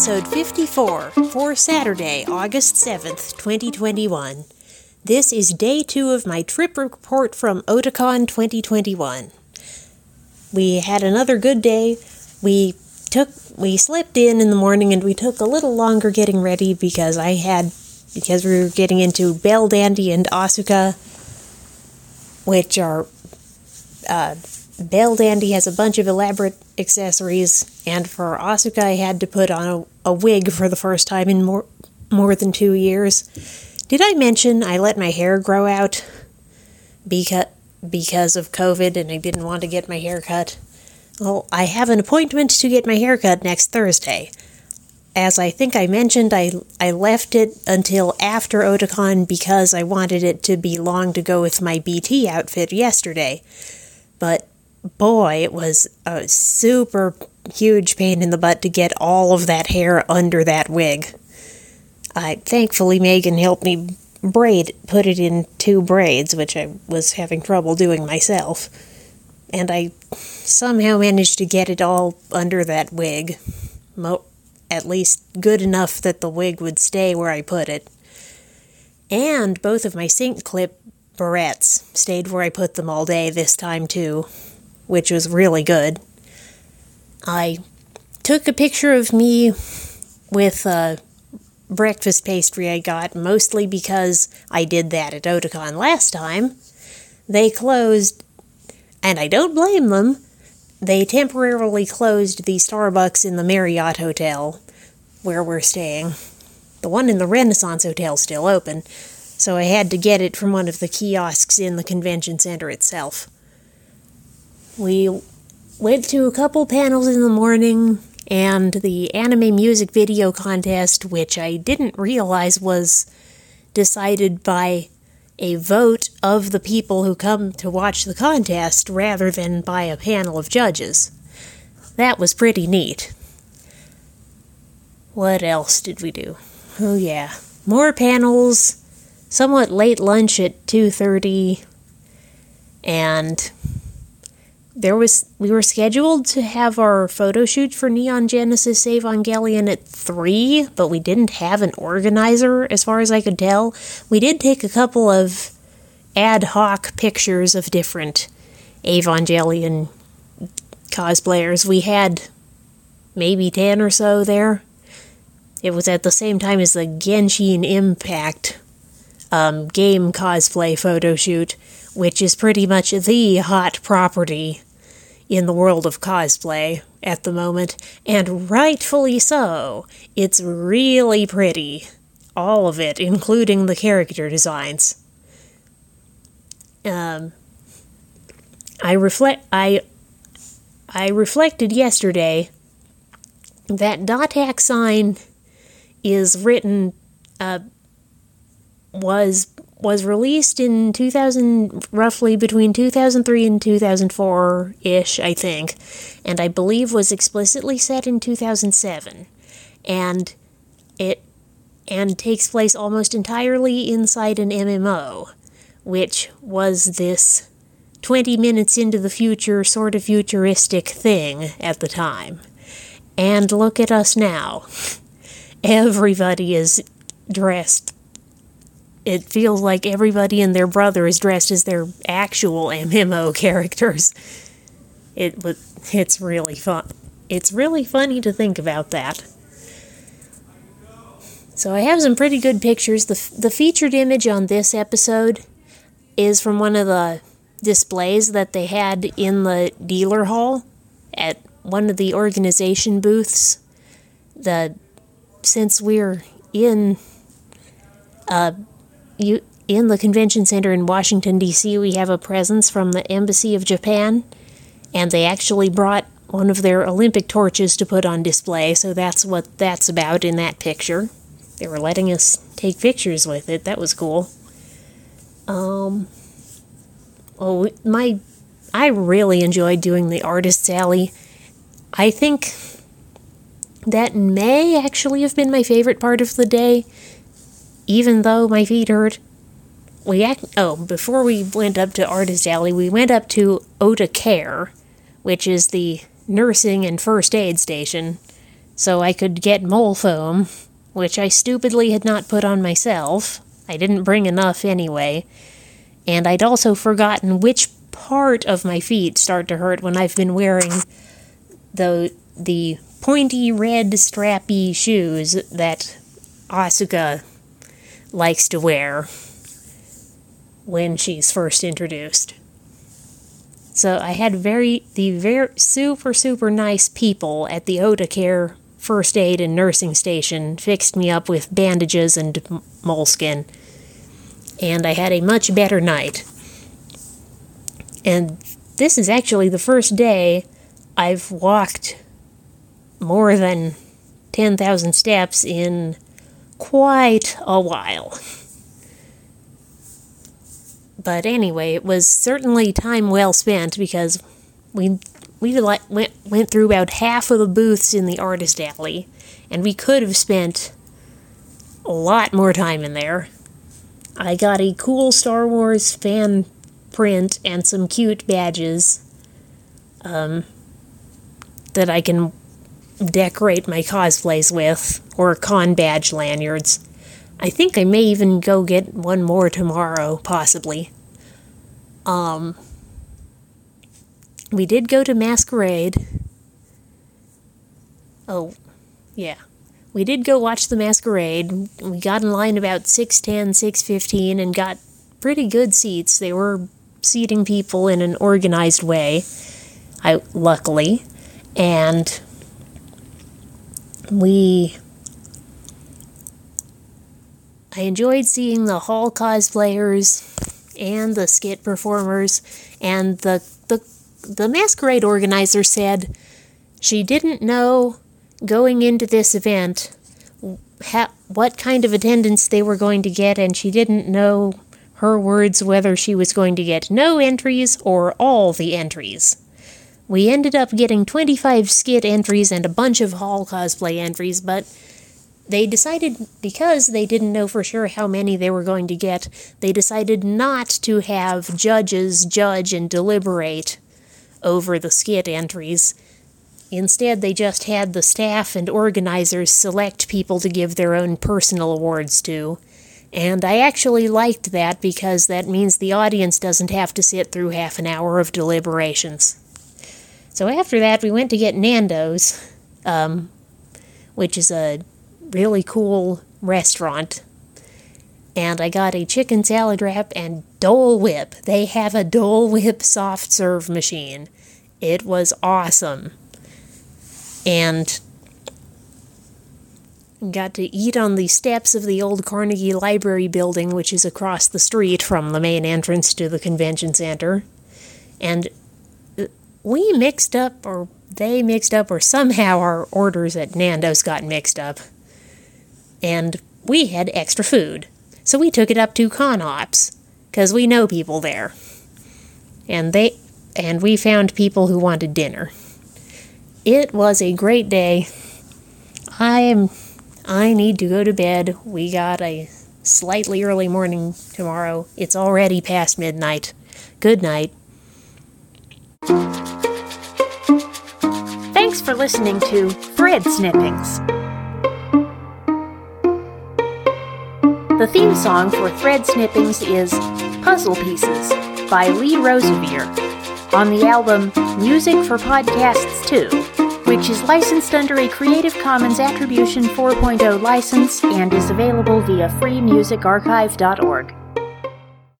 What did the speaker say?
episode 54 for Saturday, August 7th, 2021. This is day two of my trip report from Otakon 2021. We had another good day. We took we slept in in the morning and we took a little longer getting ready because I had because we were getting into Belldandy and Asuka, which are uh, Belldandy has a bunch of elaborate accessories, and for Asuka, I had to put on a, a wig for the first time in more more than two years. Did I mention I let my hair grow out because because of COVID and I didn't want to get my hair cut? Well, I have an appointment to get my hair cut next Thursday. As I think I mentioned, I I left it until after Otakon because I wanted it to be long to go with my BT outfit yesterday. But boy, it was a super huge pain in the butt to get all of that hair under that wig. I thankfully Megan helped me braid put it in two braids, which I was having trouble doing myself. And I somehow managed to get it all under that wig. Mo- at least good enough that the wig would stay where I put it. And both of my sync clip barrettes stayed where I put them all day this time too which was really good. I took a picture of me with a breakfast pastry I got, mostly because I did that at Otakon last time. They closed, and I don't blame them. They temporarily closed the Starbucks in the Marriott Hotel where we're staying. The one in the Renaissance Hotel still open, so I had to get it from one of the kiosks in the convention center itself. We went to a couple panels in the morning and the anime music video contest, which I didn't realize was decided by a vote of the people who come to watch the contest rather than by a panel of judges. That was pretty neat. What else did we do? Oh yeah, more panels, somewhat late lunch at 2:30 and there was we were scheduled to have our photo shoot for Neon Genesis Evangelion at 3, but we didn't have an organizer as far as I could tell. We did take a couple of ad hoc pictures of different Evangelion cosplayers. We had maybe 10 or so there. It was at the same time as the Genshin Impact um, game cosplay photo shoot which is pretty much the hot property in the world of cosplay at the moment, and rightfully so. It's really pretty. All of it, including the character designs. Um, I reflect I I reflected yesterday that .hack//Sign is written uh, was was released in 2000, roughly between 2003 and 2004 ish, I think, and I believe was explicitly set in 2007. And it and takes place almost entirely inside an MMO, which was this 20 minutes into the future, sort of futuristic thing at the time. And look at us now. Everybody is dressed it feels like everybody and their brother is dressed as their actual MMO characters. It was it's really fun. It's really funny to think about that. So I have some pretty good pictures. The the featured image on this episode is from one of the displays that they had in the dealer hall at one of the organization booths. The since we're in uh, you in the convention center in Washington D.C. we have a presence from the embassy of Japan, and they actually brought one of their Olympic torches to put on display. So that's what that's about in that picture. They were letting us take pictures with it. That was cool. Um. Oh, my, I really enjoyed doing the artist's alley. I think that may actually have been my favorite part of the day even though my feet hurt. We act- oh, before we went up to Artist Alley, we went up to Ota Care, which is the nursing and first aid station. so I could get mole foam, which I stupidly had not put on myself. I didn't bring enough anyway. And I'd also forgotten which part of my feet start to hurt when I've been wearing the the pointy red strappy shoes that Asuka likes to wear when she's first introduced. So I had very the very super super nice people at the Otakare first aid and nursing station fixed me up with bandages and moleskin. And I had a much better night. And this is actually the first day I've walked more than 10,000 steps in quite a while. But anyway, it was certainly time well spent because we we went went through about half of the booths in the artist alley, and we could have spent a lot more time in there. I got a cool Star Wars fan print and some cute badges um, that I can decorate my cosplays with, or con badge lanyards. I think I may even go get one more tomorrow, possibly. Um, we did go to Masquerade. Oh, yeah. We did go watch the Masquerade. We got in line about 6:10, 6:15 and got pretty good seats. They were seating people in an organized way. I luckily and we I enjoyed seeing the hall cosplayers and the skit performers and the the the masquerade organizer said she didn't know going into this event ha- what kind of attendance they were going to get and she didn't know her words whether she was going to get no entries or all the entries. We ended up getting 25 skit entries and a bunch of hall cosplay entries, but they decided, because they didn't know for sure how many they were going to get, they decided not to have judges judge and deliberate over the skit entries. Instead, they just had the staff and organizers select people to give their own personal awards to. And I actually liked that because that means the audience doesn't have to sit through half an hour of deliberations. So after that, we went to get Nando's, um, which is a really cool restaurant. And I got a chicken salad wrap and Dole Whip. They have a Dole Whip soft serve machine. It was awesome. And got to eat on the steps of the old Carnegie Library building, which is across the street from the main entrance to the convention center. And we mixed up, or they mixed up, or somehow our orders at Nando's got mixed up. And we had extra food. So we took it up to ConOps, because we know people there. And they and we found people who wanted dinner. It was a great day. I am I need to go to bed. We got a slightly early morning tomorrow. It's already past midnight. Good night. Thanks for listening to Thread Snippings. The theme song for Thread Snippings is Puzzle Pieces by Lee Rosevere on the album Music for Podcasts 2, which is licensed under a Creative Commons Attribution 4.0 license and is available via freemusicarchive.org.